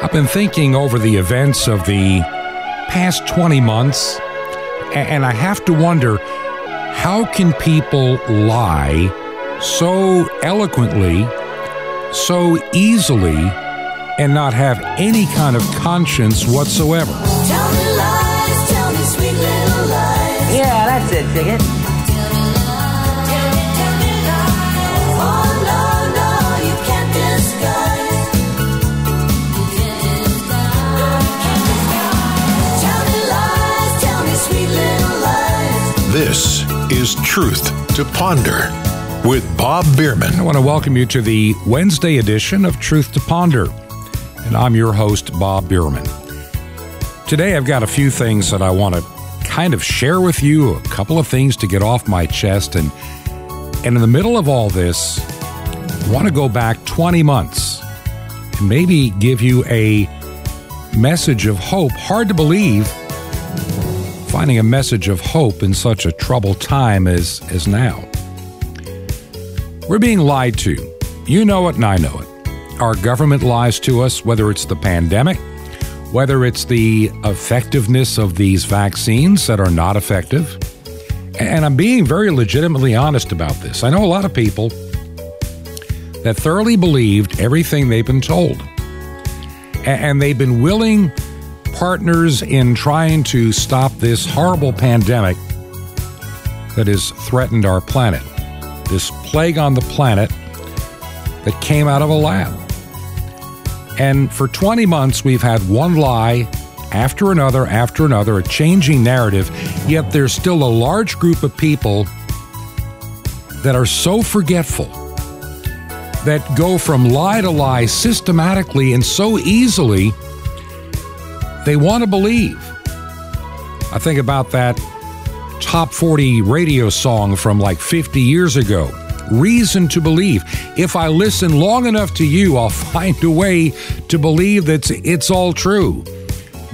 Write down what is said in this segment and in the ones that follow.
I've been thinking over the events of the past 20 months, and I have to wonder how can people lie so eloquently, so easily, and not have any kind of conscience whatsoever? Tell me lies, tell me sweet little lies. Yeah, that's it, dig This is Truth to Ponder with Bob Bierman. I want to welcome you to the Wednesday edition of Truth to Ponder, and I'm your host, Bob Bierman. Today, I've got a few things that I want to kind of share with you, a couple of things to get off my chest, and and in the middle of all this, I want to go back 20 months and maybe give you a message of hope. Hard to believe finding a message of hope in such a troubled time as as now. We're being lied to. You know it and I know it. Our government lies to us, whether it's the pandemic, whether it's the effectiveness of these vaccines that are not effective. And I'm being very legitimately honest about this. I know a lot of people that thoroughly believed everything they've been told. And they've been willing partners in trying to stop this horrible pandemic that has threatened our planet. This plague on the planet that came out of a lab. And for 20 months, we've had one lie after another, after another, a changing narrative, yet there's still a large group of people that are so forgetful that go from lie to lie systematically and so easily, they want to believe. I think about that top 40 radio song from like 50 years ago. Reason to believe. If I listen long enough to you, I'll find a way to believe that it's all true.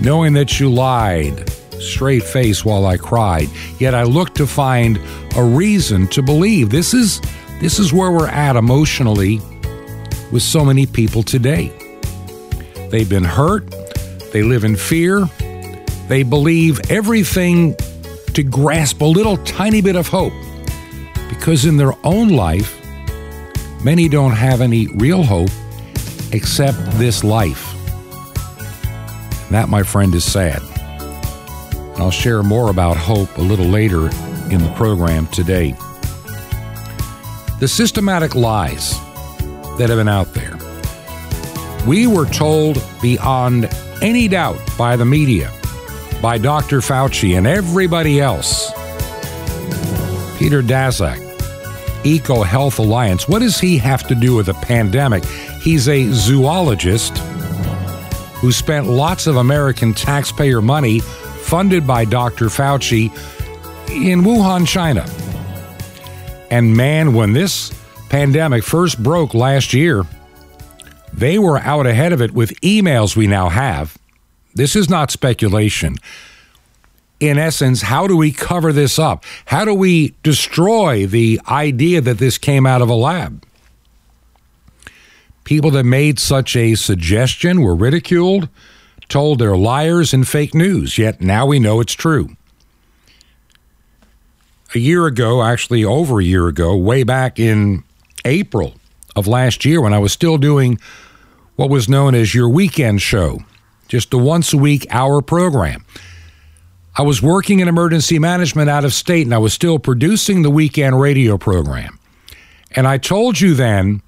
Knowing that you lied, straight face while I cried, yet I look to find a reason to believe. This is this is where we're at emotionally with so many people today. They've been hurt, they live in fear, they believe everything to grasp a little tiny bit of hope because in their own life, many don't have any real hope except this life. And that, my friend, is sad. And I'll share more about hope a little later in the program today. The systematic lies that have been out there. We were told beyond any doubt by the media by Dr. Fauci and everybody else. Peter Daszak, Eco Health Alliance. What does he have to do with a pandemic? He's a zoologist who spent lots of American taxpayer money funded by Dr. Fauci in Wuhan, China. And man, when this pandemic first broke last year, they were out ahead of it with emails we now have. This is not speculation. In essence, how do we cover this up? How do we destroy the idea that this came out of a lab? People that made such a suggestion were ridiculed, told they're liars and fake news, yet now we know it's true. A year ago, actually over a year ago, way back in April of last year, when I was still doing what was known as your weekend show, just a once a week hour program. I was working in emergency management out of state and I was still producing the weekend radio program. And I told you then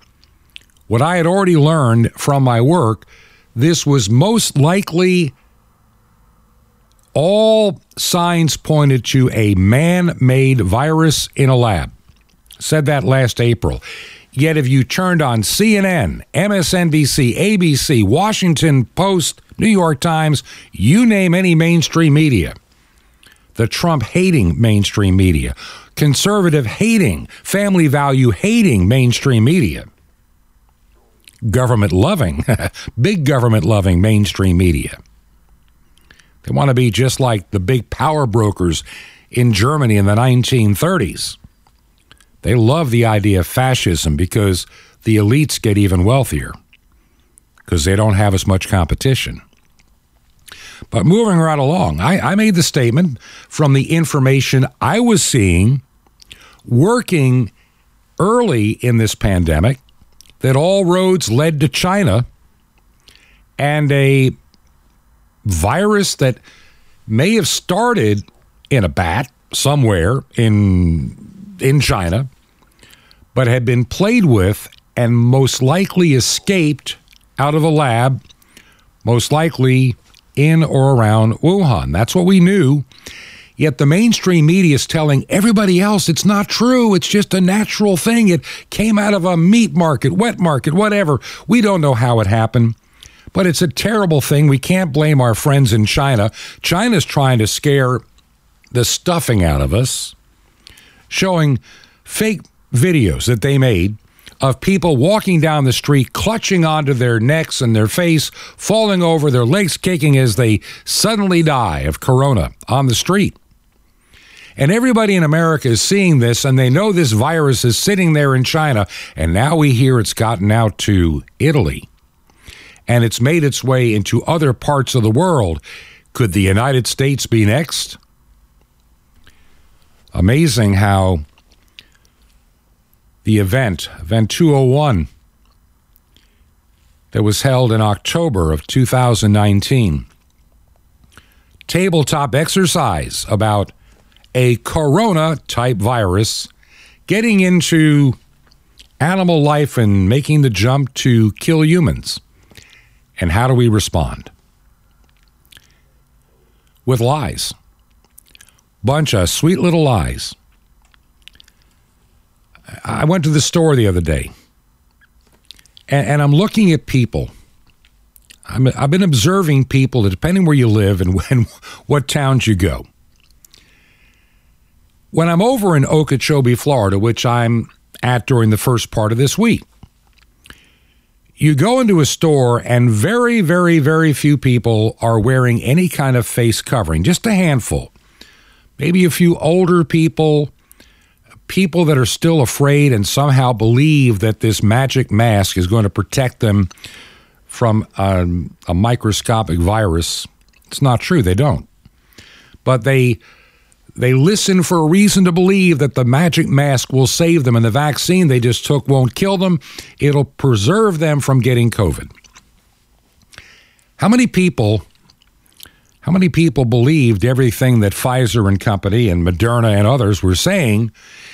what I had already learned from my work. This was most likely all signs pointed to a man made virus in a lab. Said that last April. Yet if you turned on CNN, MSNBC, ABC, Washington Post, New York Times, you name any mainstream media, the Trump hating mainstream media, conservative hating, family value hating mainstream media, government loving, big government loving mainstream media. They want to be just like the big power brokers in Germany in the 1930s. They love the idea of fascism because the elites get even wealthier. because they don't have as much competition. But moving right along, I, I made the statement from the information I was seeing working early in this pandemic that all roads led to China and a virus that may have started in a bat somewhere in in China but had been played with and most likely escaped out of a lab most likely in or around Wuhan that's what we knew Yet the mainstream media is telling everybody else it's not true. It's just a natural thing. It came out of a meat market, wet market, whatever. We don't know how it happened. But it's a terrible thing. We can't blame our friends in China. China's trying to scare the stuffing out of us, showing fake videos that they made of people walking down the street, clutching onto their necks and their face, falling over, their legs kicking as they suddenly die of corona on the street. And everybody in America is seeing this and they know this virus is sitting there in China. And now we hear it's gotten out to Italy and it's made its way into other parts of the world. Could the United States be next? Amazing how the event, Event 201, that was held in October of 2019, tabletop exercise about a corona type virus getting into animal life and making the jump to kill humans. And how do we respond? With lies. Bunch of sweet little lies. I went to the store the other day and, and I'm looking at people. I'm, I've been observing people, depending where you live and when, what towns you go. When I'm over in Okeechobee, Florida, which I'm at during the first part of this week, you go into a store and very, very, very few people are wearing any kind of face covering, just a handful. Maybe a few older people, people that are still afraid and somehow believe that this magic mask is going to protect them from um, a microscopic virus. It's not true, they don't. But they they listen for a reason to believe that the magic mask will save them and the vaccine they just took won't kill them. It'll preserve them from getting COVID. How many people how many people believed everything that Pfizer and company and Moderna and others were saying?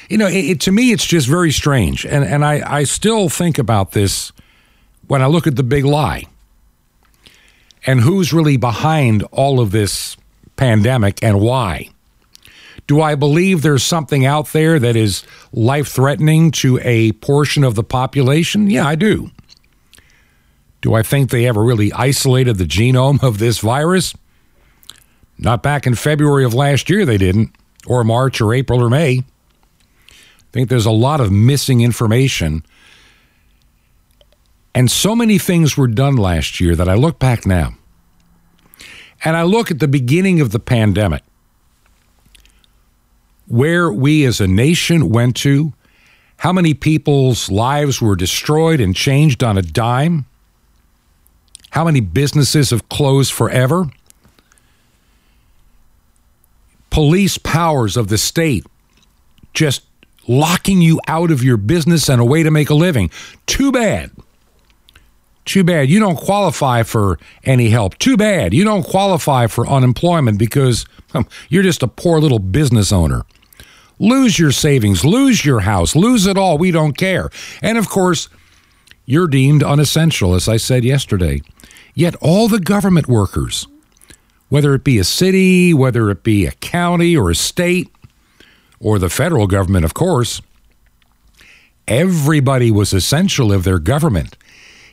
You know, it, it, to me, it's just very strange. And, and I, I still think about this when I look at the big lie and who's really behind all of this pandemic and why. Do I believe there's something out there that is life threatening to a portion of the population? Yeah, I do. Do I think they ever really isolated the genome of this virus? Not back in February of last year, they didn't, or March or April or May. I think there's a lot of missing information. And so many things were done last year that I look back now. And I look at the beginning of the pandemic where we as a nation went to, how many people's lives were destroyed and changed on a dime, how many businesses have closed forever, police powers of the state just locking you out of your business and a way to make a living. Too bad. Too bad you don't qualify for any help. Too bad you don't qualify for unemployment because hmm, you're just a poor little business owner. Lose your savings, lose your house, lose it all. We don't care. And of course, you're deemed unessential, as I said yesterday. Yet all the government workers, whether it be a city, whether it be a county or a state, or the federal government, of course, everybody was essential of their government,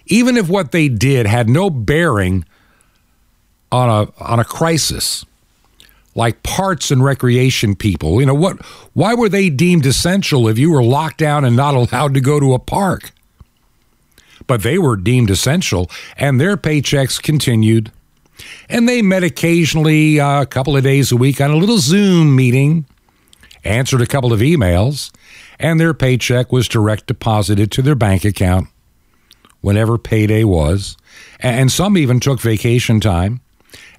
even if what they did had no bearing on a, on a crisis like parts and recreation people. You know, what why were they deemed essential if you were locked down and not allowed to go to a park? But they were deemed essential and their paychecks continued. And they met occasionally uh, a couple of days a week on a little Zoom meeting, answered a couple of emails, and their paycheck was direct deposited to their bank account whenever payday was, and some even took vacation time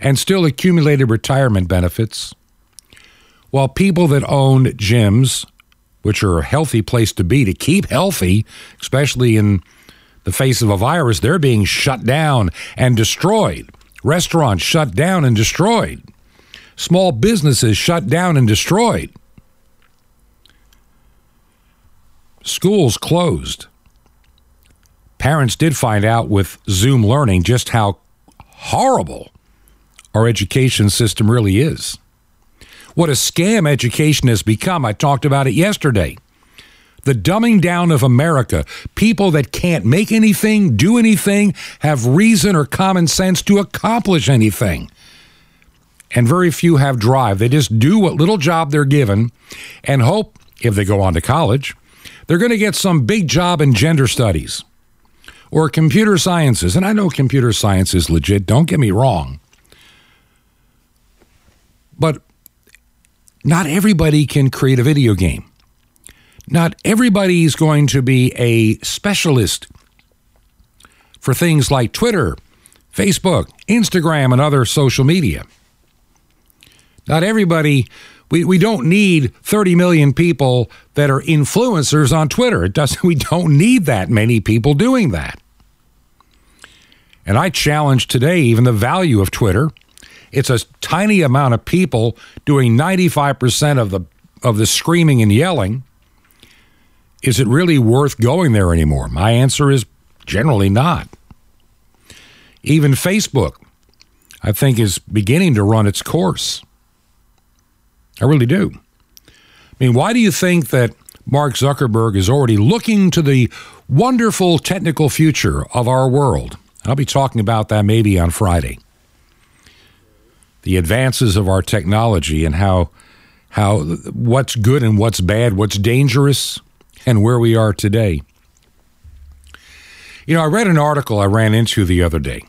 and still accumulated retirement benefits, while people that owned gyms, which are a healthy place to be to keep healthy, especially in the face of a virus, they're being shut down and destroyed. Restaurants shut down and destroyed. Small businesses shut down and destroyed. Schools closed. Parents did find out with Zoom learning just how horrible our education system really is. What a scam education has become. I talked about it yesterday. The dumbing down of America. People that can't make anything, do anything, have reason or common sense to accomplish anything. And very few have drive. They just do what little job they're given and hope, if they go on to college, they're going to get some big job in gender studies or computer sciences. And I know computer science is legit, don't get me wrong. But not everybody can create a video game. Not everybody is going to be a specialist for things like Twitter, Facebook, Instagram, and other social media. Not everybody, we, we don't need 30 million people that are influencers on Twitter. It doesn't, we don't need that many people doing that. And I challenge today even the value of Twitter. It's a tiny amount of people doing 95% of the of the screaming and yelling. Is it really worth going there anymore? My answer is generally not. Even Facebook, I think, is beginning to run its course. I really do. I mean, why do you think that Mark Zuckerberg is already looking to the wonderful technical future of our world? I'll be talking about that maybe on Friday. The advances of our technology and how how what's good and what's bad, what's dangerous, and where we are today. You know, I read an article I ran into the other day,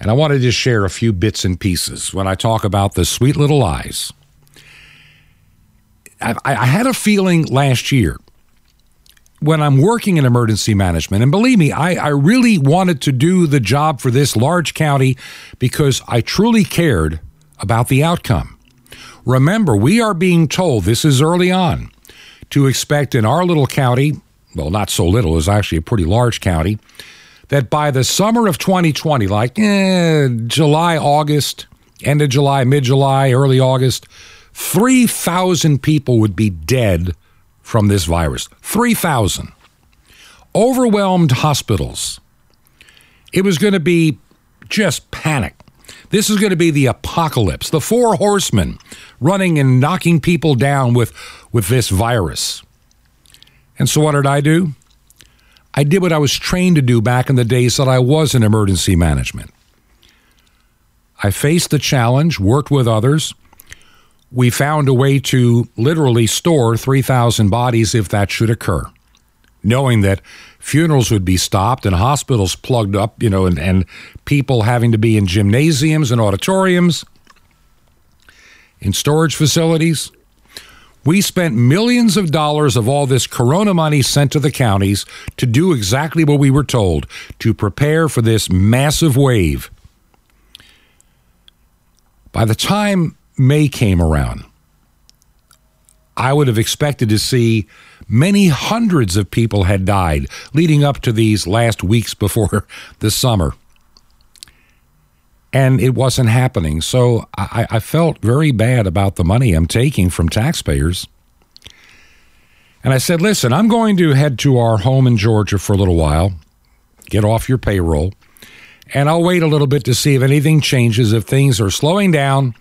and I wanted to share a few bits and pieces when I talk about the sweet little lies. I, I had a feeling last year when I'm working in emergency management, and believe me, I, I really wanted to do the job for this large county because I truly cared about the outcome. Remember, we are being told, this is early on, to expect in our little county, well, not so little, is actually a pretty large county, that by the summer of 2020, like eh, July, August, end of July, mid July, early August, 3,000 people would be dead from this virus. 3,000. Overwhelmed hospitals. It was going to be just panic. This is going to be the apocalypse. The four horsemen running and knocking people down with, with this virus. And so, what did I do? I did what I was trained to do back in the days that I was in emergency management. I faced the challenge, worked with others. We found a way to literally store 3,000 bodies if that should occur, knowing that funerals would be stopped and hospitals plugged up, you know, and, and people having to be in gymnasiums and auditoriums, in storage facilities. We spent millions of dollars of all this corona money sent to the counties to do exactly what we were told to prepare for this massive wave. By the time May came around, I would have expected to see many hundreds of people had died leading up to these last weeks before the summer. And it wasn't happening. So I, I felt very bad about the money I'm taking from taxpayers. And I said, listen, I'm going to head to our home in Georgia for a little while, get off your payroll, and I'll wait a little bit to see if anything changes. If things are slowing down,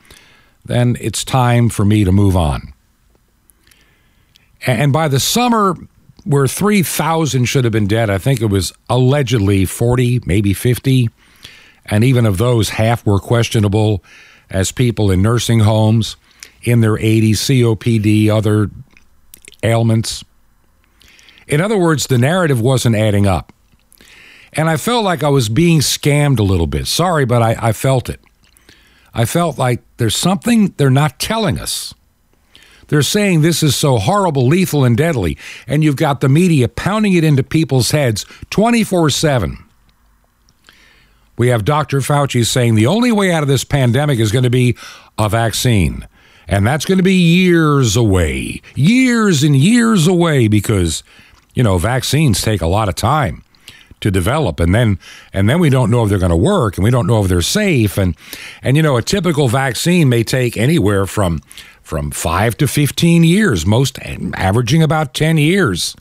then it's time for me to move on. And by the summer, where 3,000 should have been dead, I think it was allegedly 40, maybe 50. And even of those, half were questionable as people in nursing homes in their 80s, COPD, other ailments. In other words, the narrative wasn't adding up. And I felt like I was being scammed a little bit. Sorry, but I, I felt it. I felt like there's something they're not telling us. They're saying this is so horrible, lethal, and deadly. And you've got the media pounding it into people's heads 24 7. We have Dr. Fauci saying the only way out of this pandemic is going to be a vaccine. And that's going to be years away, years and years away because, you know, vaccines take a lot of time to develop and then and then we don't know if they're going to work and we don't know if they're safe and and you know a typical vaccine may take anywhere from from 5 to 15 years most averaging about 10 years.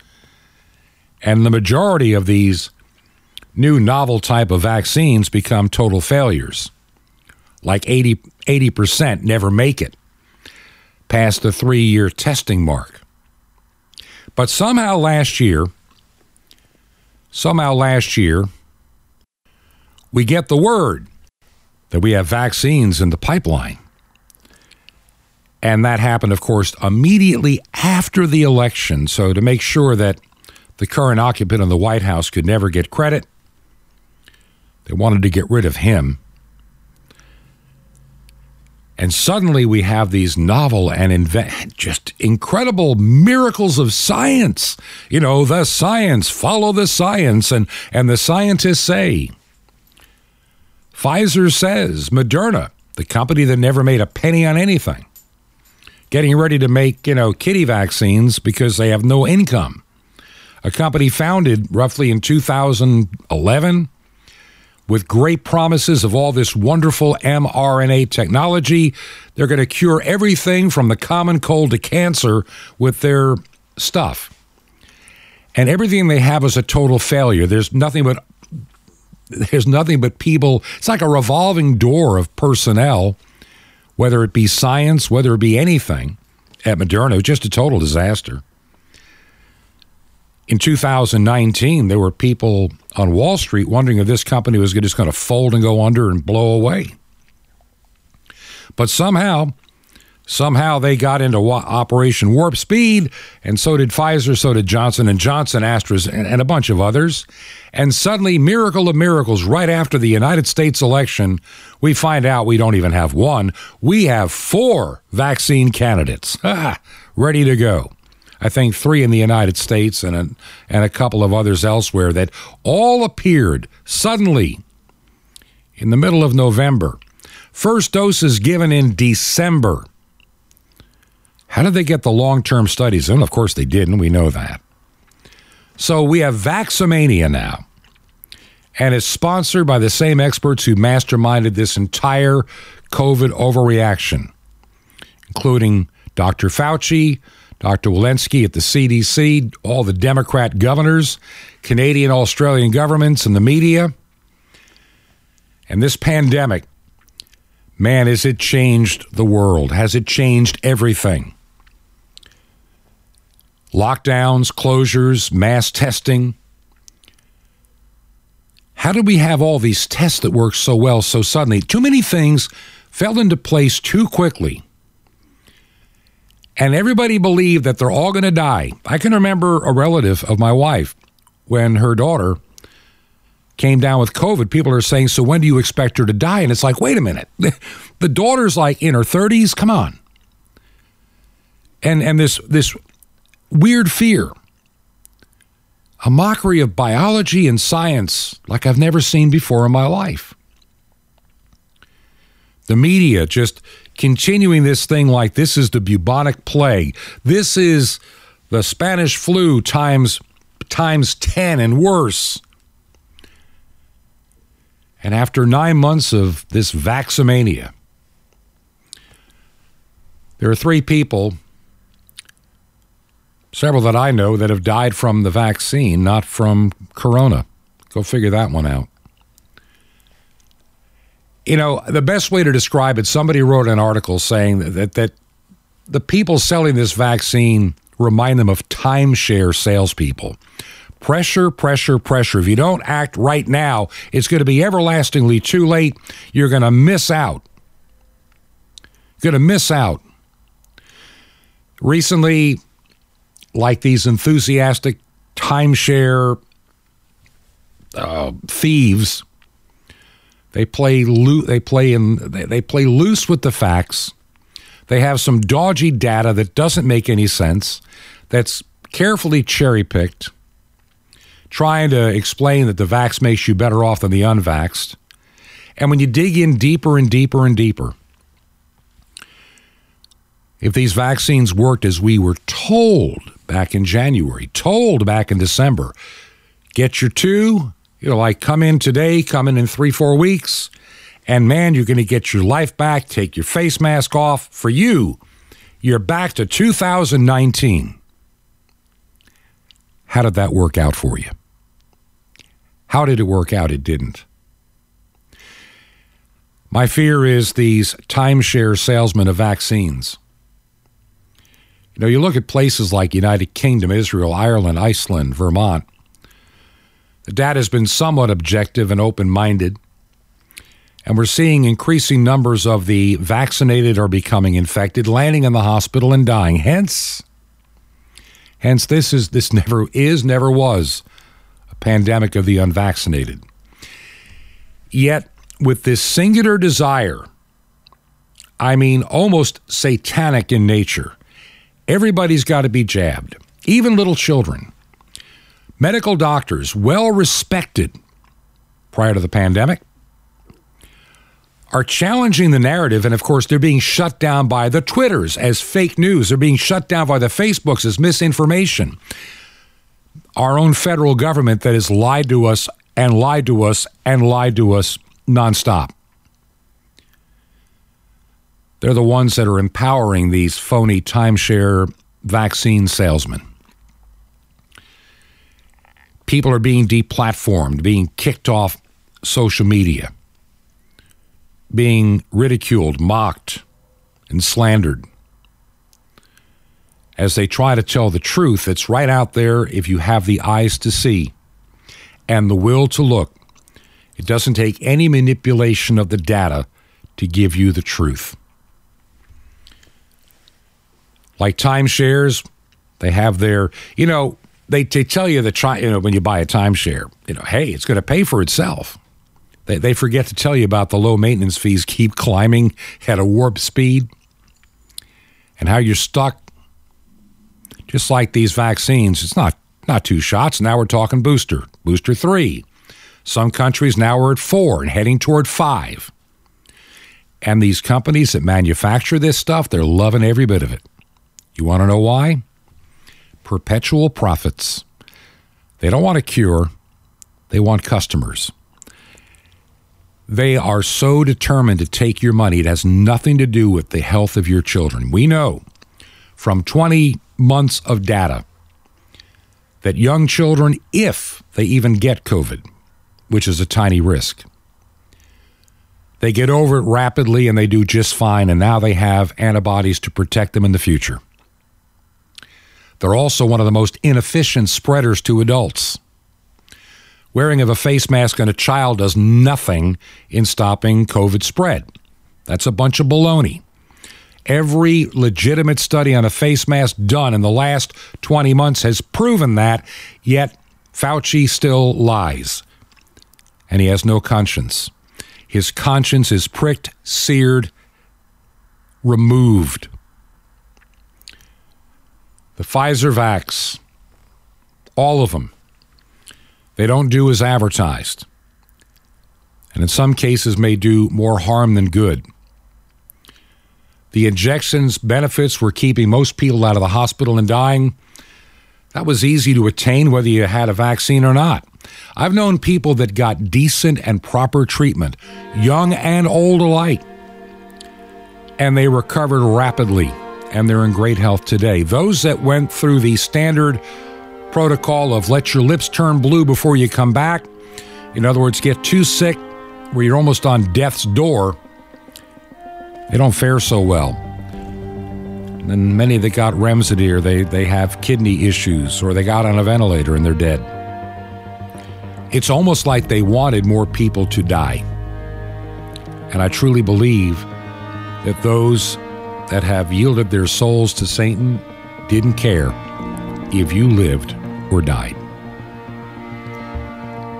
And the majority of these new novel type of vaccines become total failures. Like 80 80% never make it past the 3 year testing mark. But somehow last year somehow last year, we get the word that we have vaccines in the pipeline. And that happened, of course, immediately after the election. So, to make sure that the current occupant of the White House could never get credit, they wanted to get rid of him. And suddenly we have these novel and inve- just incredible miracles of science. You know, the science, follow the science. And, and the scientists say, Pfizer says, Moderna, the company that never made a penny on anything, getting ready to make, you know, kitty vaccines because they have no income. A company founded roughly in 2011 with great promises of all this wonderful mRNA technology. They're going to cure everything from the common cold to cancer with their stuff. And everything they have is a total failure. There's nothing but there's nothing but people. It's like a revolving door of personnel, whether it be science, whether it be anything at Moderna, just a total disaster. In 2019, there were people on Wall Street wondering if this company was just going to fold and go under and blow away. But somehow, somehow they got into Operation Warp Speed, and so did Pfizer, so did Johnson and Johnson, Astras, and, and a bunch of others. And suddenly, miracle of miracles, right after the United States election, we find out we don't even have one; we have four vaccine candidates ah, ready to go. I think three in the United States and a, and a couple of others elsewhere that all appeared suddenly in the middle of November. First doses given in December. How did they get the long term studies? And of course they didn't. We know that. So we have Vaxomania now. And it's sponsored by the same experts who masterminded this entire COVID overreaction, including Dr. Fauci, Dr. Walensky at the CDC, all the Democrat governors, Canadian, Australian governments, and the media. And this pandemic, man, has it changed the world? Has it changed everything? Lockdowns, closures, mass testing. How did we have all these tests that work so well so suddenly? Too many things fell into place too quickly and everybody believed that they're all going to die. I can remember a relative of my wife when her daughter came down with COVID. People are saying, So when do you expect her to die? And it's like, wait a minute. the daughter's like in her 30s. Come on. And, and this, this weird fear, a mockery of biology and science like I've never seen before in my life. The media just continuing this thing like this is the bubonic plague. This is the Spanish flu times times 10 and worse. And after 9 months of this vaxomania, there are 3 people several that I know that have died from the vaccine, not from corona. Go figure that one out you know, the best way to describe it, somebody wrote an article saying that, that, that the people selling this vaccine remind them of timeshare salespeople. Pressure, pressure, pressure. If you don't act right now, it's going to be everlastingly too late. You're going to miss out. Going to miss out. Recently, like these enthusiastic timeshare uh, thieves, they play loo- they play in they, they play loose with the facts. They have some dodgy data that doesn't make any sense, that's carefully cherry picked, trying to explain that the vax makes you better off than the unvaxxed. And when you dig in deeper and deeper and deeper, if these vaccines worked as we were told back in January, told back in December, get your two, you know, like come in today, come in in three, four weeks, and man, you're going to get your life back, take your face mask off. For you, you're back to 2019. How did that work out for you? How did it work out? It didn't. My fear is these timeshare salesmen of vaccines. You know, you look at places like United Kingdom, Israel, Ireland, Iceland, Vermont. The data has been somewhat objective and open minded, and we're seeing increasing numbers of the vaccinated are becoming infected, landing in the hospital and dying. Hence, hence this is this never is never was a pandemic of the unvaccinated. Yet, with this singular desire, I mean almost satanic in nature, everybody's got to be jabbed, even little children. Medical doctors, well respected prior to the pandemic, are challenging the narrative. And of course, they're being shut down by the Twitters as fake news. They're being shut down by the Facebooks as misinformation. Our own federal government that has lied to us and lied to us and lied to us nonstop. They're the ones that are empowering these phony timeshare vaccine salesmen. People are being deplatformed, being kicked off social media, being ridiculed, mocked, and slandered. As they try to tell the truth, it's right out there if you have the eyes to see and the will to look. It doesn't take any manipulation of the data to give you the truth. Like timeshares, they have their, you know, they, they tell you that try, you know, when you buy a timeshare, you know, hey, it's going to pay for itself. They, they forget to tell you about the low maintenance fees keep climbing at a warp speed and how you're stuck. Just like these vaccines, it's not not two shots. Now we're talking booster, booster three. Some countries now are at four and heading toward five. And these companies that manufacture this stuff, they're loving every bit of it. You want to know why? Perpetual profits. They don't want a cure, they want customers. They are so determined to take your money, it has nothing to do with the health of your children. We know from 20 months of data that young children, if they even get COVID, which is a tiny risk, they get over it rapidly and they do just fine, and now they have antibodies to protect them in the future. They're also one of the most inefficient spreaders to adults. Wearing of a face mask on a child does nothing in stopping COVID spread. That's a bunch of baloney. Every legitimate study on a face mask done in the last 20 months has proven that, yet Fauci still lies. And he has no conscience. His conscience is pricked, seared, removed. The Pfizer vax, all of them, they don't do as advertised. And in some cases, may do more harm than good. The injections benefits were keeping most people out of the hospital and dying. That was easy to attain whether you had a vaccine or not. I've known people that got decent and proper treatment, young and old alike, and they recovered rapidly and they're in great health today. Those that went through the standard protocol of let your lips turn blue before you come back, in other words, get too sick where you're almost on death's door, they don't fare so well. And many that got Remdesivir, they, they have kidney issues or they got on a ventilator and they're dead. It's almost like they wanted more people to die. And I truly believe that those that have yielded their souls to Satan didn't care if you lived or died.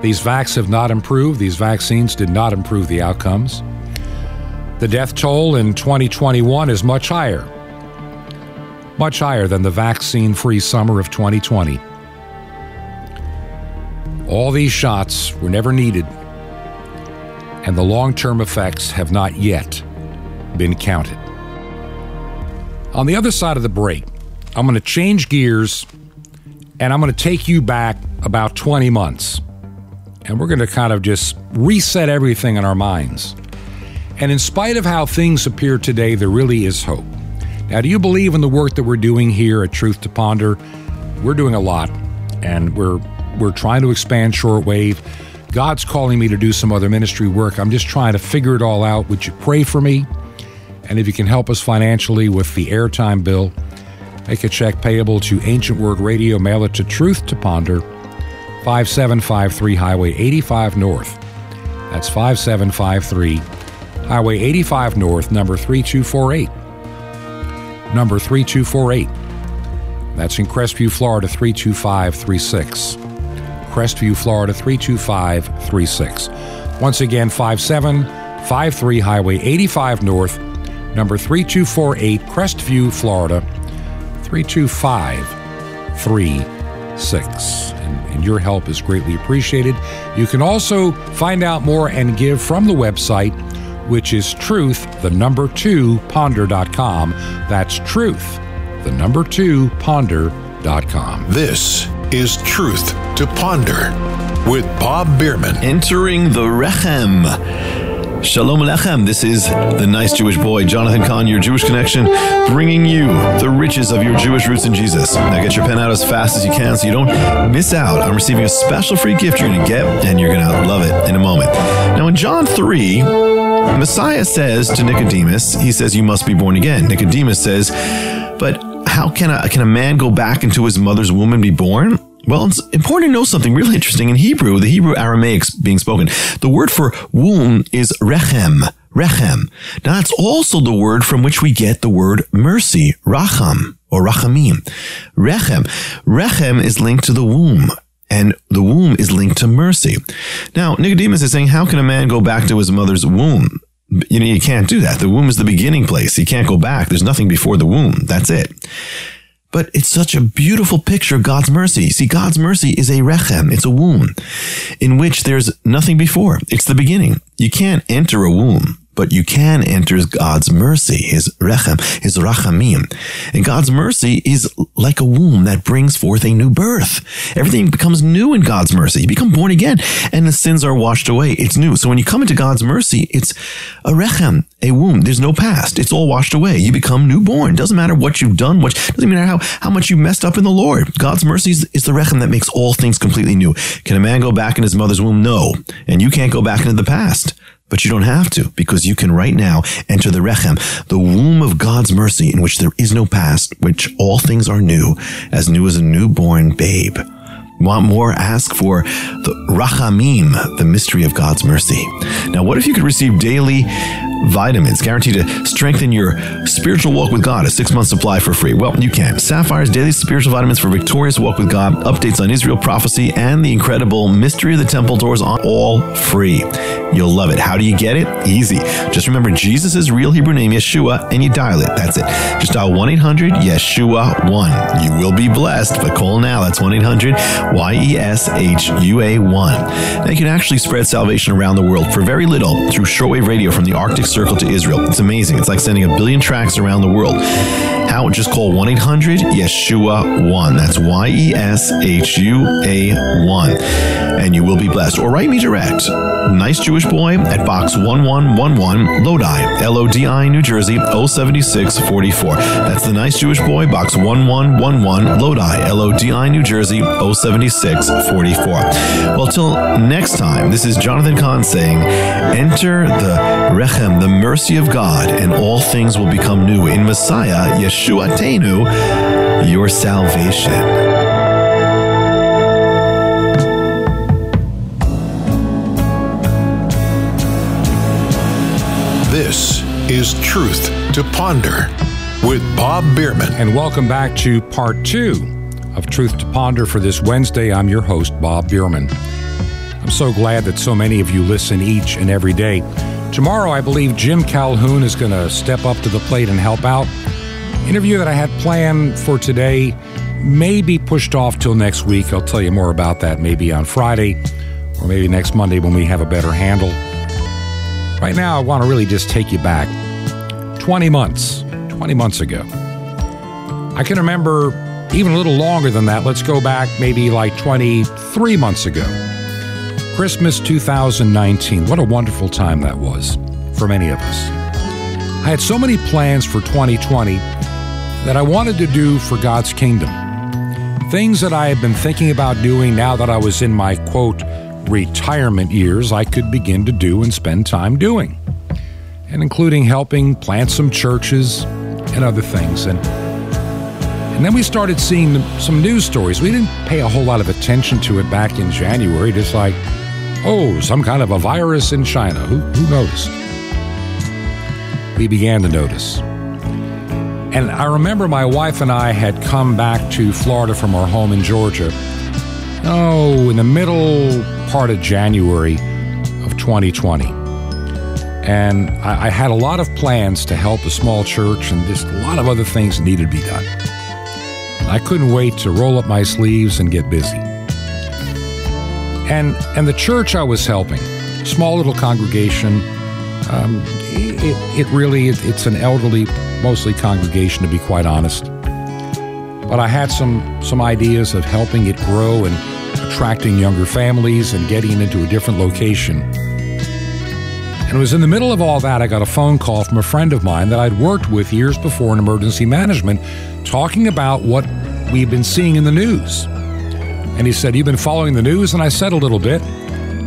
These vacs have not improved. These vaccines did not improve the outcomes. The death toll in 2021 is much higher, much higher than the vaccine free summer of 2020. All these shots were never needed, and the long term effects have not yet been counted. On the other side of the break, I'm going to change gears and I'm going to take you back about 20 months. And we're going to kind of just reset everything in our minds. And in spite of how things appear today, there really is hope. Now, do you believe in the work that we're doing here at Truth to Ponder? We're doing a lot, and we're we're trying to expand shortwave. God's calling me to do some other ministry work. I'm just trying to figure it all out. Would you pray for me? And if you can help us financially with the airtime bill, make a check payable to Ancient Word Radio, mail it to Truth to Ponder, 5753 Highway 85 North. That's 5753 Highway 85 North, number 3248. Number 3248. That's in Crestview, Florida 32536. Crestview, Florida 32536. Once again, 5753 Highway 85 North, number 3248, Crestview, Florida 32536. And, and your help is greatly appreciated. You can also find out more and give from the website, which is truth, the number two, ponder.com. That's truth, the number two, ponder.com. This is Truth to Ponder with Bob Bierman. entering the Rechem. Shalom Alechem. This is the nice Jewish boy, Jonathan Cahn, your Jewish connection, bringing you the riches of your Jewish roots in Jesus. Now get your pen out as fast as you can so you don't miss out on receiving a special free gift you're going to get, and you're going to love it in a moment. Now, in John 3, Messiah says to Nicodemus, he says, You must be born again. Nicodemus says, But how can a, can a man go back into his mother's womb and be born? Well, it's important to know something really interesting. In Hebrew, the Hebrew Aramaic being spoken, the word for womb is rechem. Rechem. Now, that's also the word from which we get the word mercy, racham, or rachamim. Rechem. Rechem is linked to the womb. And the womb is linked to mercy. Now, Nicodemus is saying, how can a man go back to his mother's womb? You know, you can't do that. The womb is the beginning place. You can't go back. There's nothing before the womb. That's it. But it's such a beautiful picture of God's mercy. See, God's mercy is a rechem. It's a womb in which there's nothing before. It's the beginning. You can't enter a womb, but you can enter God's mercy, His rechem, His rachamim. And God's mercy is like a womb that brings forth a new birth. Everything becomes new in God's mercy. You become born again and the sins are washed away. It's new. So when you come into God's mercy, it's a rechem, a womb. There's no past. It's all washed away. You become newborn. Doesn't matter what you've done, what doesn't matter how, how much you messed up in the Lord. God's mercy is, is the rechem that makes all things completely new. Can a man go back in his mother's womb? No. And you can't go back into the past. But you don't have to because you can right now enter the Rechem, the womb of God's mercy in which there is no past, which all things are new, as new as a newborn babe. Want more? Ask for the Rachamim, the mystery of God's mercy. Now, what if you could receive daily vitamins guaranteed to strengthen your spiritual walk with God, a six month supply for free? Well, you can. Sapphire's daily spiritual vitamins for victorious walk with God, updates on Israel prophecy, and the incredible mystery of the temple doors are all free. You'll love it. How do you get it? Easy. Just remember Jesus' real Hebrew name, Yeshua, and you dial it. That's it. Just dial 1 800 Yeshua 1. You will be blessed, but call now. That's 1 800 Y E S H U A 1. Now you can actually spread salvation around the world for very little through shortwave radio from the Arctic Circle to Israel. It's amazing. It's like sending a billion tracks around the world. How? Just call 1 800 Yeshua 1. That's Y E S H U A 1. And you will be blessed. Or write me direct. Nice Jewish Boy at Box 1111, Lodi, L O D I, New Jersey, 07644. That's the Nice Jewish Boy, Box 1111, Lodi, L O D I, New Jersey, 07644. Well, till next time, this is Jonathan Cahn saying, Enter the Rechem, the mercy of God, and all things will become new in Messiah, Yeshua Tenu, your salvation. This is Truth to Ponder with Bob Bierman. And welcome back to part two of Truth to Ponder for this Wednesday. I'm your host, Bob Bierman. I'm so glad that so many of you listen each and every day. Tomorrow, I believe Jim Calhoun is going to step up to the plate and help out. Interview that I had planned for today may be pushed off till next week. I'll tell you more about that maybe on Friday or maybe next Monday when we have a better handle. Right now, I want to really just take you back 20 months, 20 months ago. I can remember even a little longer than that. Let's go back maybe like 23 months ago. Christmas 2019. What a wonderful time that was for many of us. I had so many plans for 2020 that I wanted to do for God's kingdom. Things that I had been thinking about doing now that I was in my quote retirement years, I could begin to do and spend time doing, and including helping plant some churches and other things. And and then we started seeing some news stories. We didn't pay a whole lot of attention to it back in January, just like, oh, some kind of a virus in China. Who, who noticed? We began to notice. And I remember my wife and I had come back to Florida from our home in Georgia. Oh, in the middle part of January of 2020. And I, I had a lot of plans to help a small church and just a lot of other things needed to be done. I couldn't wait to roll up my sleeves and get busy. And and the church I was helping, small little congregation, um, it, it really it, it's an elderly, mostly congregation to be quite honest. But I had some some ideas of helping it grow and attracting younger families and getting into a different location. And it was in the middle of all that I got a phone call from a friend of mine that I'd worked with years before in emergency management talking about what we've been seeing in the news. And he said, You've been following the news? And I said a little bit.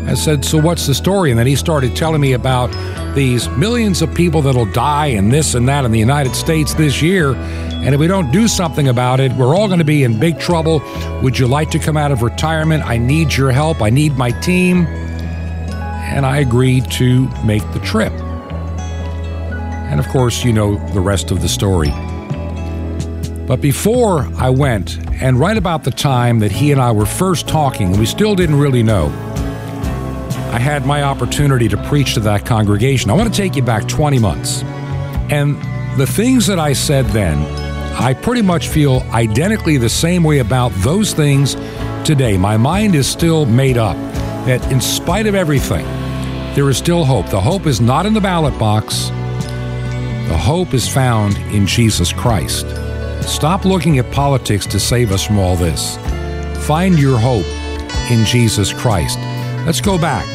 I said, So what's the story? And then he started telling me about these millions of people that'll die and this and that in the United States this year. And if we don't do something about it, we're all going to be in big trouble. Would you like to come out of retirement? I need your help. I need my team. And I agreed to make the trip. And of course, you know the rest of the story. But before I went, and right about the time that he and I were first talking, we still didn't really know, I had my opportunity to preach to that congregation. I want to take you back 20 months. And the things that I said then, I pretty much feel identically the same way about those things today. My mind is still made up that in spite of everything, there is still hope. The hope is not in the ballot box, the hope is found in Jesus Christ. Stop looking at politics to save us from all this. Find your hope in Jesus Christ. Let's go back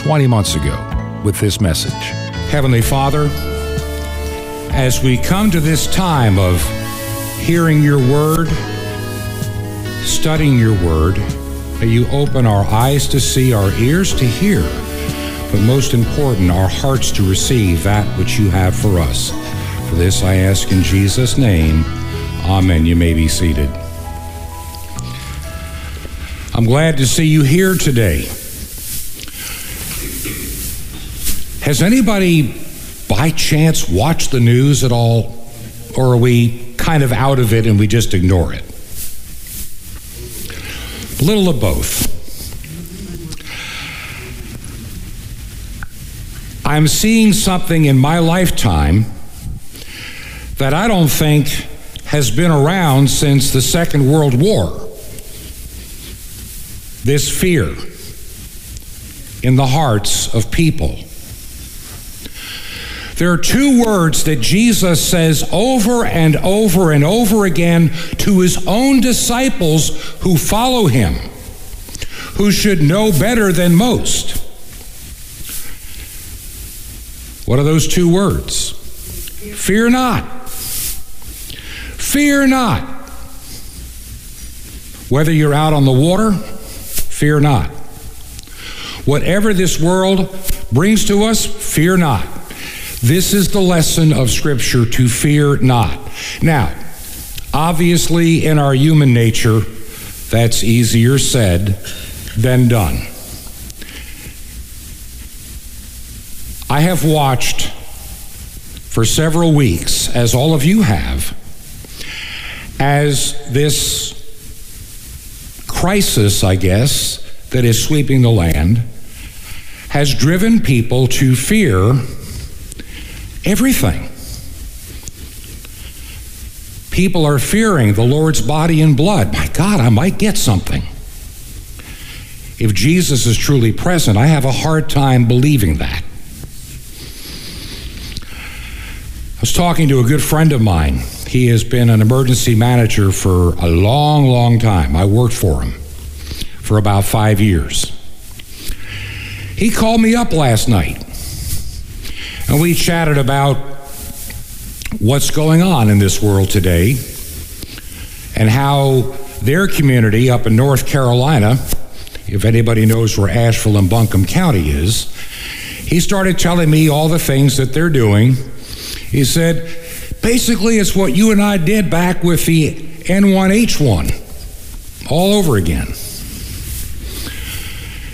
20 months ago with this message. Heavenly Father, as we come to this time of hearing your word, studying your word, may you open our eyes to see, our ears to hear, but most important, our hearts to receive that which you have for us. For this I ask in Jesus' name. Amen. You may be seated. I'm glad to see you here today. Has anybody by chance watched the news at all? Or are we kind of out of it and we just ignore it? A little of both. I'm seeing something in my lifetime that I don't think has been around since the Second World War. This fear in the hearts of people. There are two words that Jesus says over and over and over again to his own disciples who follow him, who should know better than most. What are those two words? Fear not. Fear not. Whether you're out on the water, fear not. Whatever this world brings to us, fear not. This is the lesson of Scripture to fear not. Now, obviously, in our human nature, that's easier said than done. I have watched for several weeks, as all of you have, as this crisis, I guess, that is sweeping the land has driven people to fear everything. People are fearing the Lord's body and blood. My God, I might get something. If Jesus is truly present, I have a hard time believing that. I was talking to a good friend of mine. He has been an emergency manager for a long, long time. I worked for him for about five years. He called me up last night and we chatted about what's going on in this world today and how their community up in North Carolina, if anybody knows where Asheville and Buncombe County is, he started telling me all the things that they're doing. He said, basically, it's what you and I did back with the N1H1 all over again.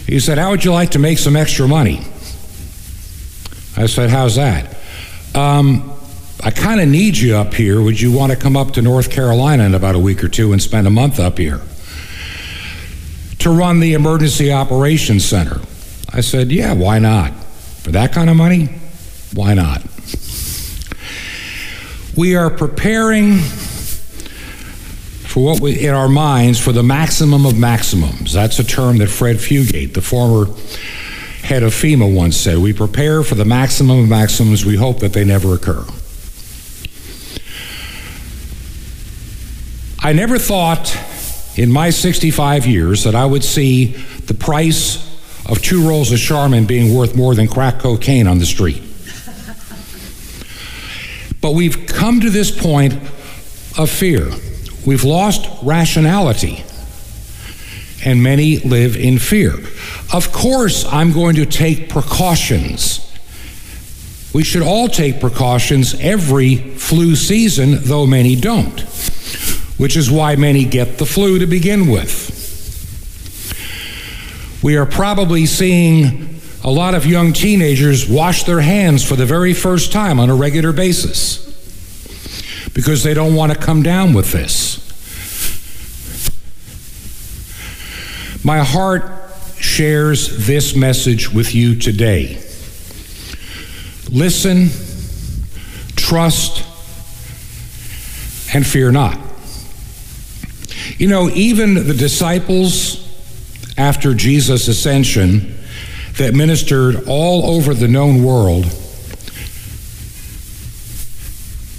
He said, How would you like to make some extra money? I said, How's that? Um, I kind of need you up here. Would you want to come up to North Carolina in about a week or two and spend a month up here to run the Emergency Operations Center? I said, Yeah, why not? For that kind of money, why not? We are preparing for what we, in our minds, for the maximum of maximums. That's a term that Fred Fugate, the former head of FEMA, once said. We prepare for the maximum of maximums. We hope that they never occur. I never thought in my 65 years that I would see the price of two rolls of Charmin being worth more than crack cocaine on the street. But we've come to this point of fear. We've lost rationality, and many live in fear. Of course, I'm going to take precautions. We should all take precautions every flu season, though many don't, which is why many get the flu to begin with. We are probably seeing a lot of young teenagers wash their hands for the very first time on a regular basis because they don't want to come down with this. My heart shares this message with you today. Listen, trust, and fear not. You know, even the disciples after Jesus' ascension that ministered all over the known world,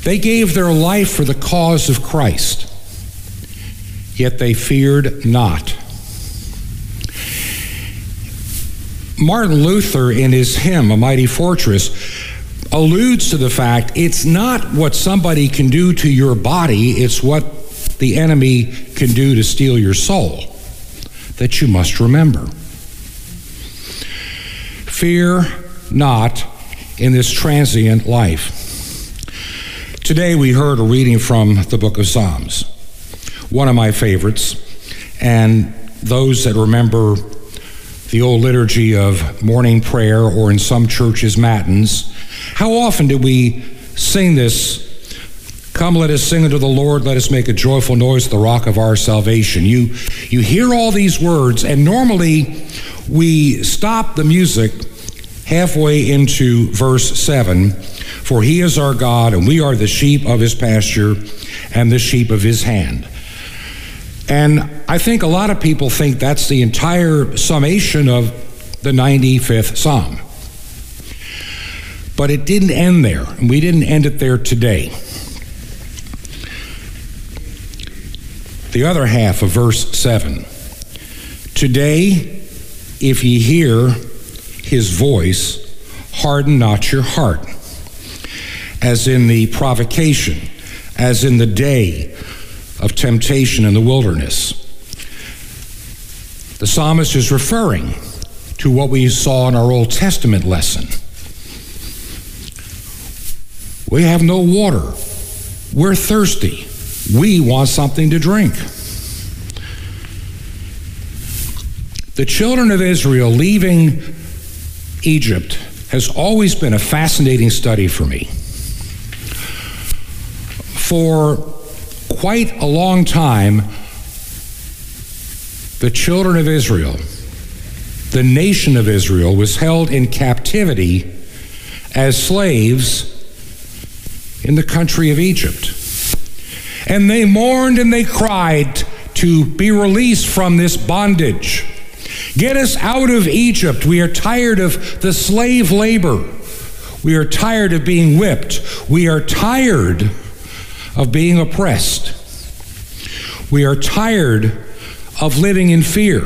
they gave their life for the cause of Christ, yet they feared not. Martin Luther, in his hymn, A Mighty Fortress, alludes to the fact it's not what somebody can do to your body, it's what the enemy can do to steal your soul that you must remember. Fear not in this transient life. Today we heard a reading from the book of Psalms, one of my favorites, and those that remember the old liturgy of morning prayer or in some churches matins. How often do we sing this? Come, let us sing unto the Lord, let us make a joyful noise the rock of our salvation. You, you hear all these words, and normally we stop the music halfway into verse 7 For he is our God, and we are the sheep of his pasture and the sheep of his hand. And I think a lot of people think that's the entire summation of the 95th Psalm. But it didn't end there, and we didn't end it there today. The other half of verse 7 Today, if ye hear his voice, harden not your heart, as in the provocation, as in the day of temptation in the wilderness. The psalmist is referring to what we saw in our Old Testament lesson. We have no water. We're thirsty. We want something to drink. The children of Israel leaving Egypt has always been a fascinating study for me. For quite a long time, the children of Israel the nation of Israel was held in captivity as slaves in the country of Egypt. And they mourned and they cried to be released from this bondage. Get us out of Egypt. We are tired of the slave labor. We are tired of being whipped. We are tired of being oppressed. We are tired of living in fear.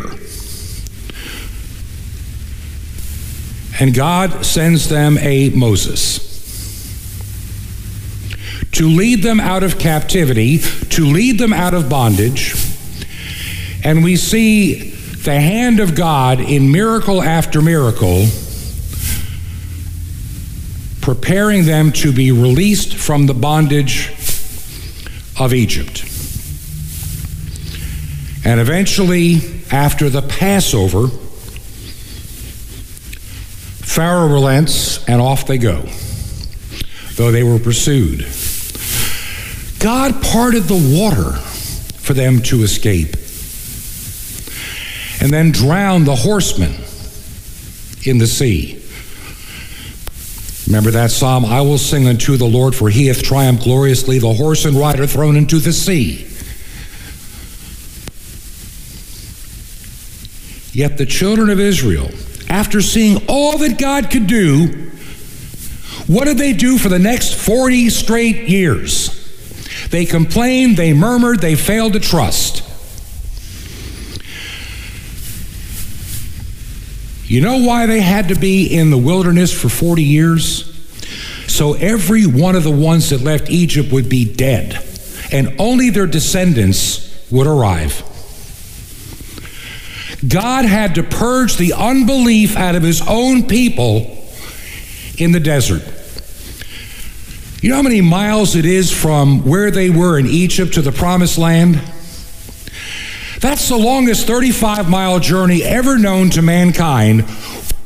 And God sends them a Moses to lead them out of captivity, to lead them out of bondage. And we see the hand of God in miracle after miracle, preparing them to be released from the bondage of Egypt. And eventually, after the Passover, Pharaoh relents and off they go, though they were pursued. God parted the water for them to escape and then drowned the horsemen in the sea. Remember that psalm? I will sing unto the Lord, for he hath triumphed gloriously, the horse and rider thrown into the sea. Yet the children of Israel, after seeing all that God could do, what did they do for the next 40 straight years? They complained, they murmured, they failed to trust. You know why they had to be in the wilderness for 40 years? So every one of the ones that left Egypt would be dead, and only their descendants would arrive. God had to purge the unbelief out of his own people in the desert. You know how many miles it is from where they were in Egypt to the promised land? That's the longest 35 mile journey ever known to mankind,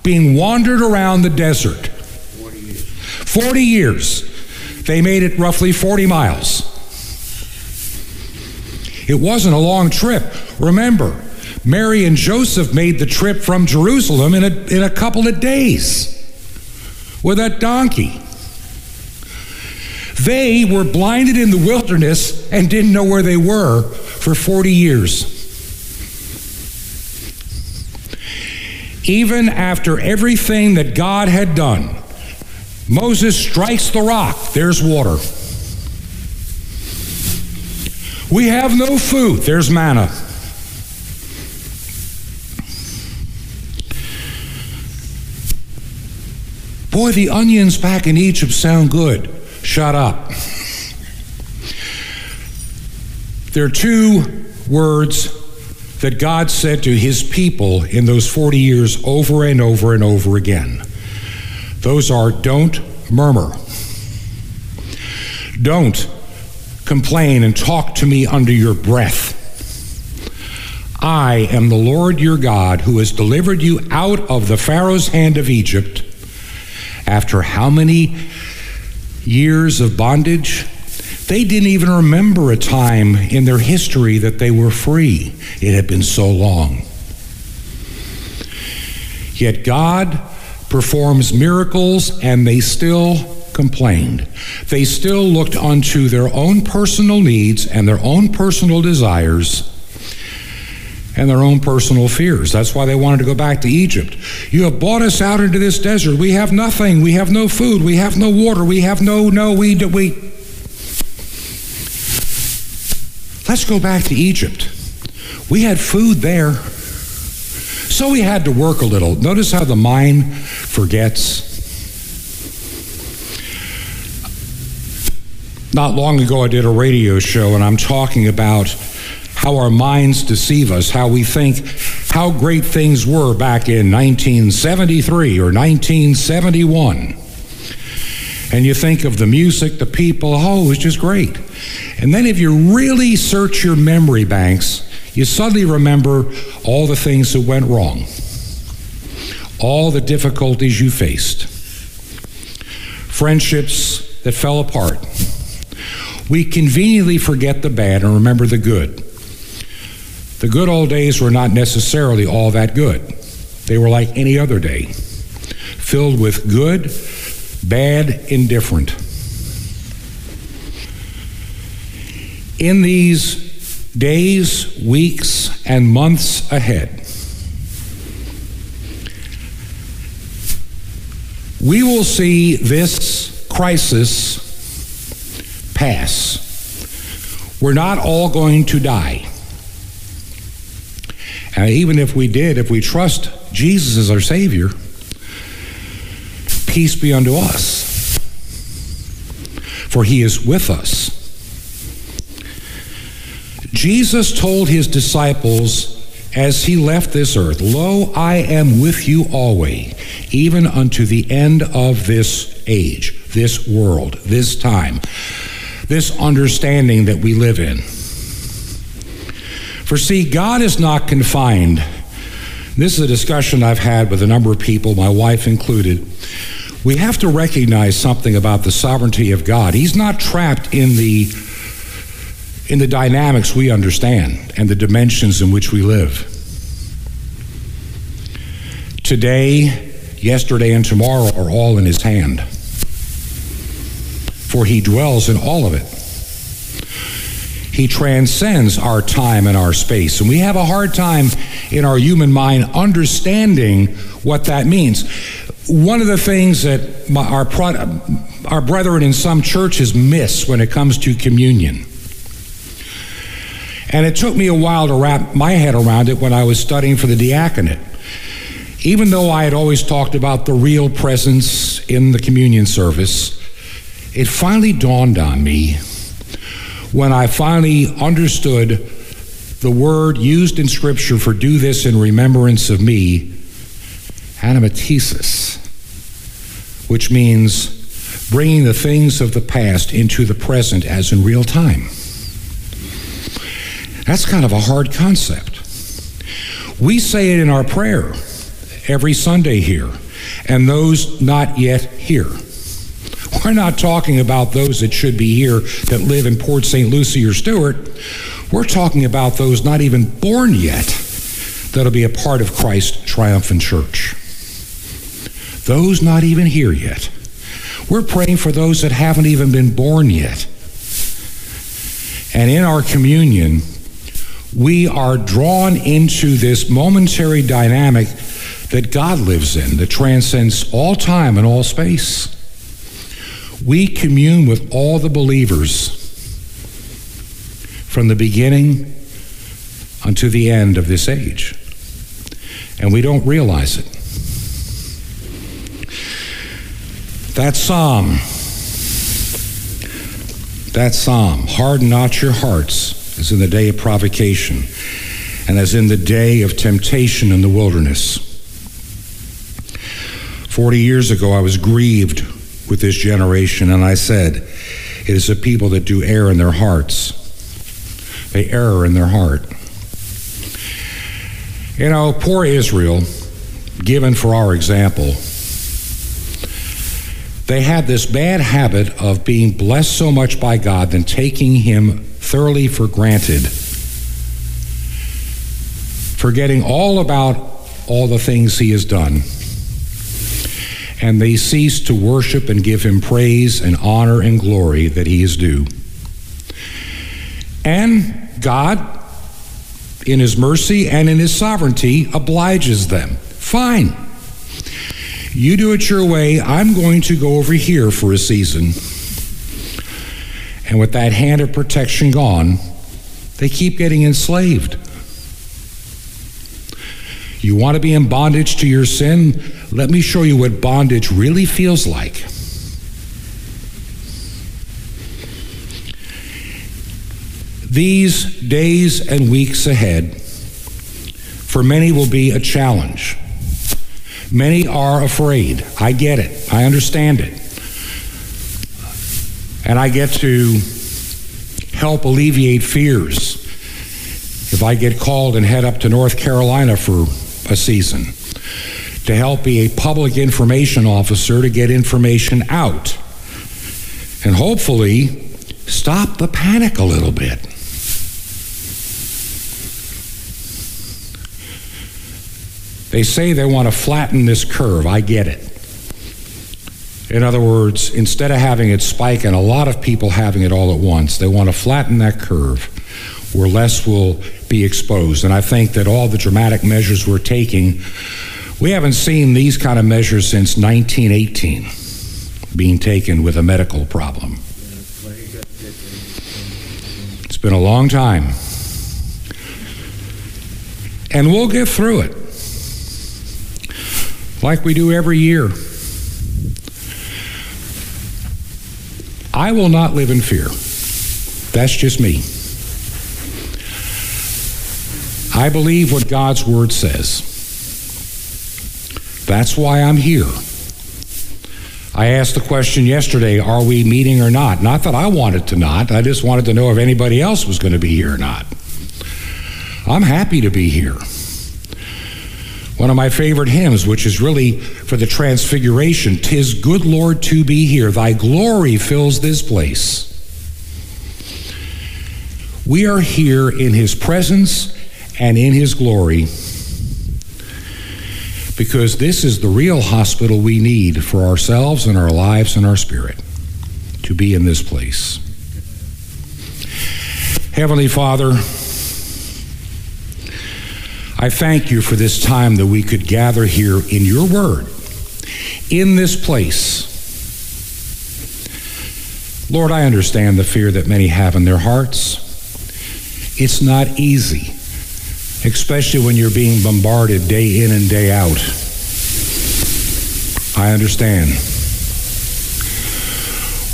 being wandered around the desert. 40 years. They made it roughly 40 miles. It wasn't a long trip. Remember, Mary and Joseph made the trip from Jerusalem in a, in a couple of days with a donkey. They were blinded in the wilderness and didn't know where they were for 40 years. Even after everything that God had done, Moses strikes the rock, there's water. We have no food, there's manna. Boy, the onions back in Egypt sound good. Shut up. There are two words that God said to his people in those 40 years over and over and over again. Those are don't murmur. Don't complain and talk to me under your breath. I am the Lord your God who has delivered you out of the Pharaoh's hand of Egypt after how many years of bondage? They didn't even remember a time in their history that they were free. It had been so long. Yet God performs miracles and they still complained. They still looked unto their own personal needs and their own personal desires and their own personal fears. That's why they wanted to go back to Egypt. You have brought us out into this desert. We have nothing. We have no food. We have no water. We have no, no, we, we. Let's go back to Egypt. We had food there. So we had to work a little. Notice how the mind forgets. Not long ago, I did a radio show, and I'm talking about how our minds deceive us, how we think how great things were back in 1973 or 1971. And you think of the music, the people, oh, it was just great. And then if you really search your memory banks, you suddenly remember all the things that went wrong, all the difficulties you faced, friendships that fell apart. We conveniently forget the bad and remember the good. The good old days were not necessarily all that good. They were like any other day, filled with good, bad, indifferent. In these days, weeks, and months ahead, we will see this crisis pass. We're not all going to die. And even if we did, if we trust Jesus as our Savior, peace be unto us. For he is with us. Jesus told his disciples as he left this earth, Lo, I am with you always, even unto the end of this age, this world, this time, this understanding that we live in. For see, God is not confined. This is a discussion I've had with a number of people, my wife included. We have to recognize something about the sovereignty of God. He's not trapped in the in the dynamics we understand and the dimensions in which we live. Today, yesterday, and tomorrow are all in his hand. For he dwells in all of it. He transcends our time and our space. And we have a hard time in our human mind understanding what that means. One of the things that my, our, our brethren in some churches miss when it comes to communion. And it took me a while to wrap my head around it when I was studying for the diaconate. Even though I had always talked about the real presence in the communion service, it finally dawned on me when I finally understood the word used in Scripture for do this in remembrance of me, anamnesis, which means bringing the things of the past into the present as in real time. That's kind of a hard concept. We say it in our prayer every Sunday here, and those not yet here. We're not talking about those that should be here that live in Port St. Lucie or Stuart. We're talking about those not even born yet that'll be a part of Christ's triumphant church. Those not even here yet. We're praying for those that haven't even been born yet. And in our communion, we are drawn into this momentary dynamic that God lives in, that transcends all time and all space. We commune with all the believers from the beginning unto the end of this age. And we don't realize it. That psalm, that psalm, harden not your hearts as in the day of provocation and as in the day of temptation in the wilderness. Forty years ago, I was grieved with this generation, and I said, It is a people that do err in their hearts. They err in their heart. You know, poor Israel, given for our example, they had this bad habit of being blessed so much by God than taking Him thoroughly for granted, forgetting all about all the things He has done and they cease to worship and give him praise and honor and glory that he is due. And God, in his mercy and in his sovereignty, obliges them. Fine. You do it your way. I'm going to go over here for a season. And with that hand of protection gone, they keep getting enslaved. You want to be in bondage to your sin? Let me show you what bondage really feels like. These days and weeks ahead, for many, will be a challenge. Many are afraid. I get it, I understand it. And I get to help alleviate fears if I get called and head up to North Carolina for a season to help be a public information officer to get information out and hopefully stop the panic a little bit. They say they want to flatten this curve. I get it. In other words, instead of having it spike and a lot of people having it all at once, they want to flatten that curve where less will be exposed. And I think that all the dramatic measures we're taking, we haven't seen these kind of measures since 1918 being taken with a medical problem. It's been a long time. And we'll get through it like we do every year. I will not live in fear. That's just me. I believe what God's Word says. That's why I'm here. I asked the question yesterday are we meeting or not? Not that I wanted to not, I just wanted to know if anybody else was going to be here or not. I'm happy to be here. One of my favorite hymns, which is really for the transfiguration Tis good, Lord, to be here. Thy glory fills this place. We are here in His presence and in His glory because this is the real hospital we need for ourselves and our lives and our spirit to be in this place. Heavenly Father, I thank you for this time that we could gather here in your word, in this place. Lord, I understand the fear that many have in their hearts. It's not easy, especially when you're being bombarded day in and day out. I understand.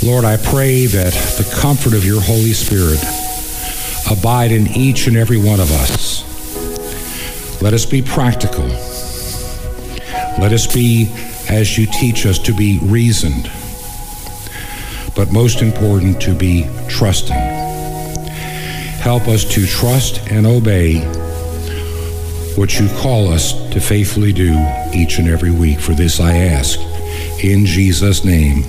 Lord, I pray that the comfort of your Holy Spirit abide in each and every one of us. Let us be practical. Let us be, as you teach us, to be reasoned. But most important, to be trusting. Help us to trust and obey what you call us to faithfully do each and every week. For this I ask. In Jesus' name,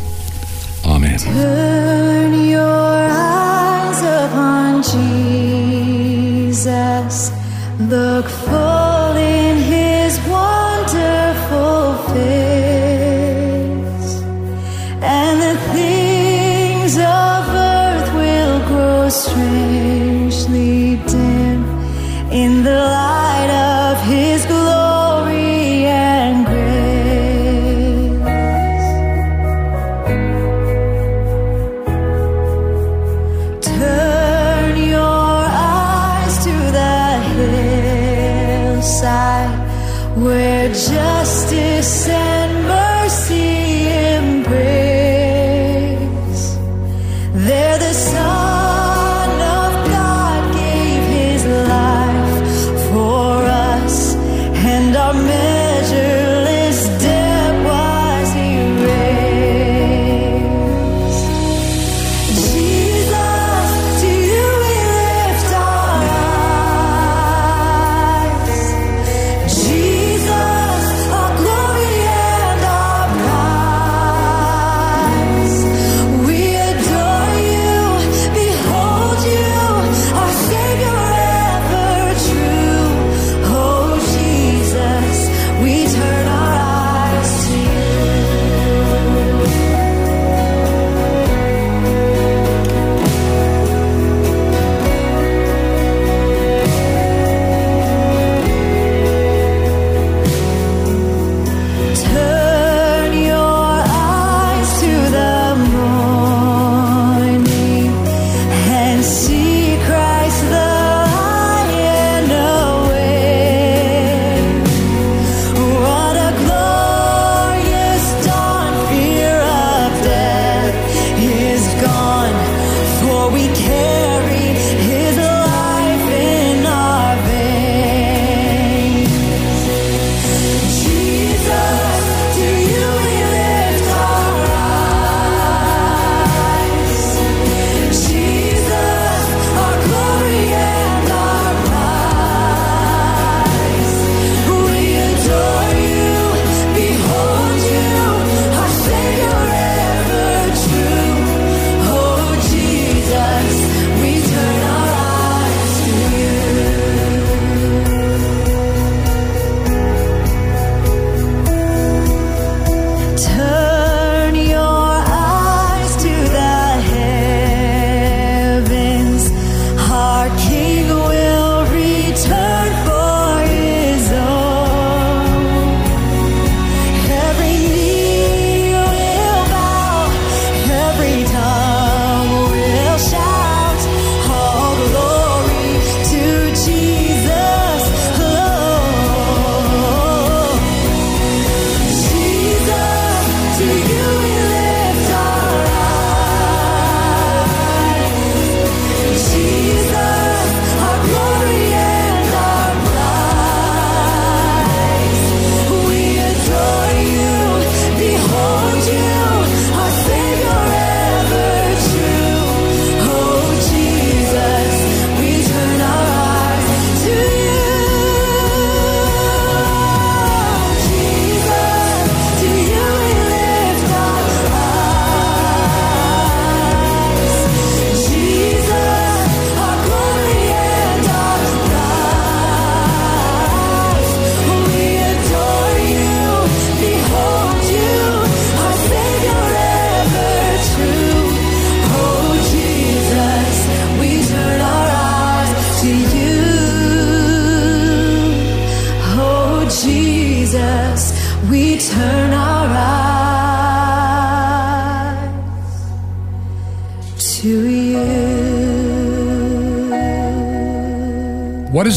amen. Turn your eyes upon Jesus. Look full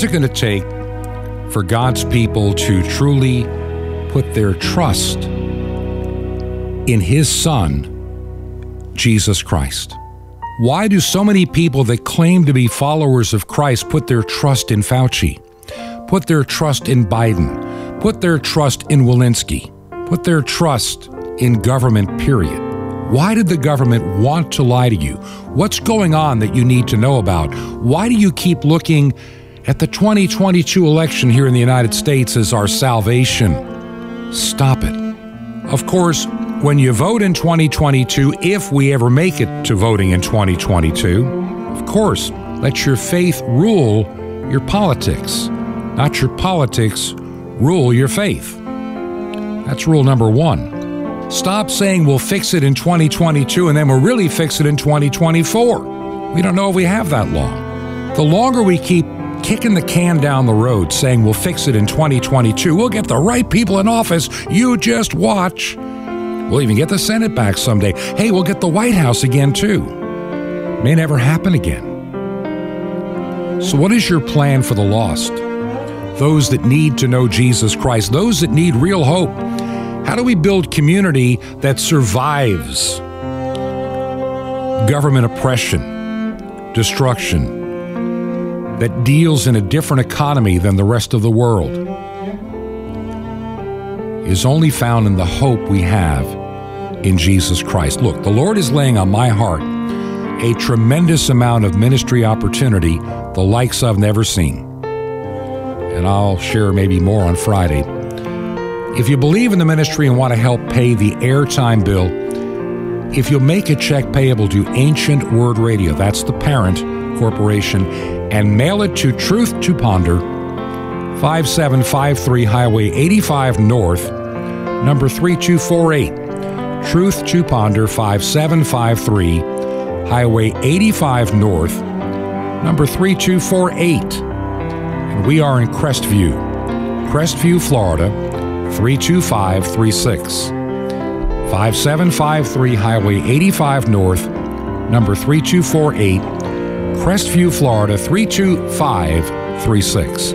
is it going to take for God's people to truly put their trust in His Son, Jesus Christ? Why do so many people that claim to be followers of Christ put their trust in Fauci, put their trust in Biden, put their trust in Walensky, put their trust in government, period? Why did the government want to lie to you? What's going on that you need to know about? Why do you keep looking at the 2022 election here in the United States as our salvation? Stop it. Of course, when you vote in 2022, if we ever make it to voting in 2022, of course, let your faith rule your politics, not your politics rule your faith. That's rule number one. Stop saying we'll fix it in 2022 and then we'll really fix it in 2024. We don't know if we have that long. The longer we keep kicking the can down the road saying we'll fix it in 2022, we'll get the right people in office. You just watch. We'll even get the Senate back someday. Hey, we'll get the White House again, too. May never happen again. So, what is your plan for the lost? Those that need to know Jesus Christ, those that need real hope. How do we build community that survives government oppression, destruction, that deals in a different economy than the rest of the world? Is only found in the hope we have in Jesus Christ. Look, the Lord is laying on my heart a tremendous amount of ministry opportunity, the likes I've never seen. And I'll share maybe more on Friday. If you believe in the ministry and want to help pay the airtime bill, if you'll make a check payable to Ancient Word Radio, that's the parent corporation, and mail it to Truth to Ponder, 5753 Highway 85 North, number 3248. Truth to Ponder, 5753 Highway 85 North, number 3248. And we are in Crestview, Crestview, Florida, 32536. 5753 Highway 85 North, number 3248, Crestview, Florida 32536.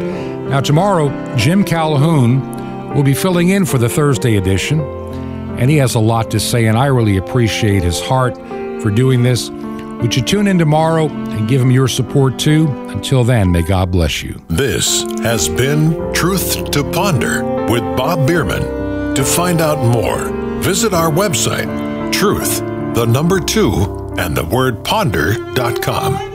Now, tomorrow, Jim Calhoun will be filling in for the Thursday edition, and he has a lot to say, and I really appreciate his heart for doing this. Would you tune in tomorrow and give him your support too? Until then, may God bless you. This has been Truth to Ponder with Bob Bierman. To find out more, visit our website, truth, the number two, and the word ponder.com.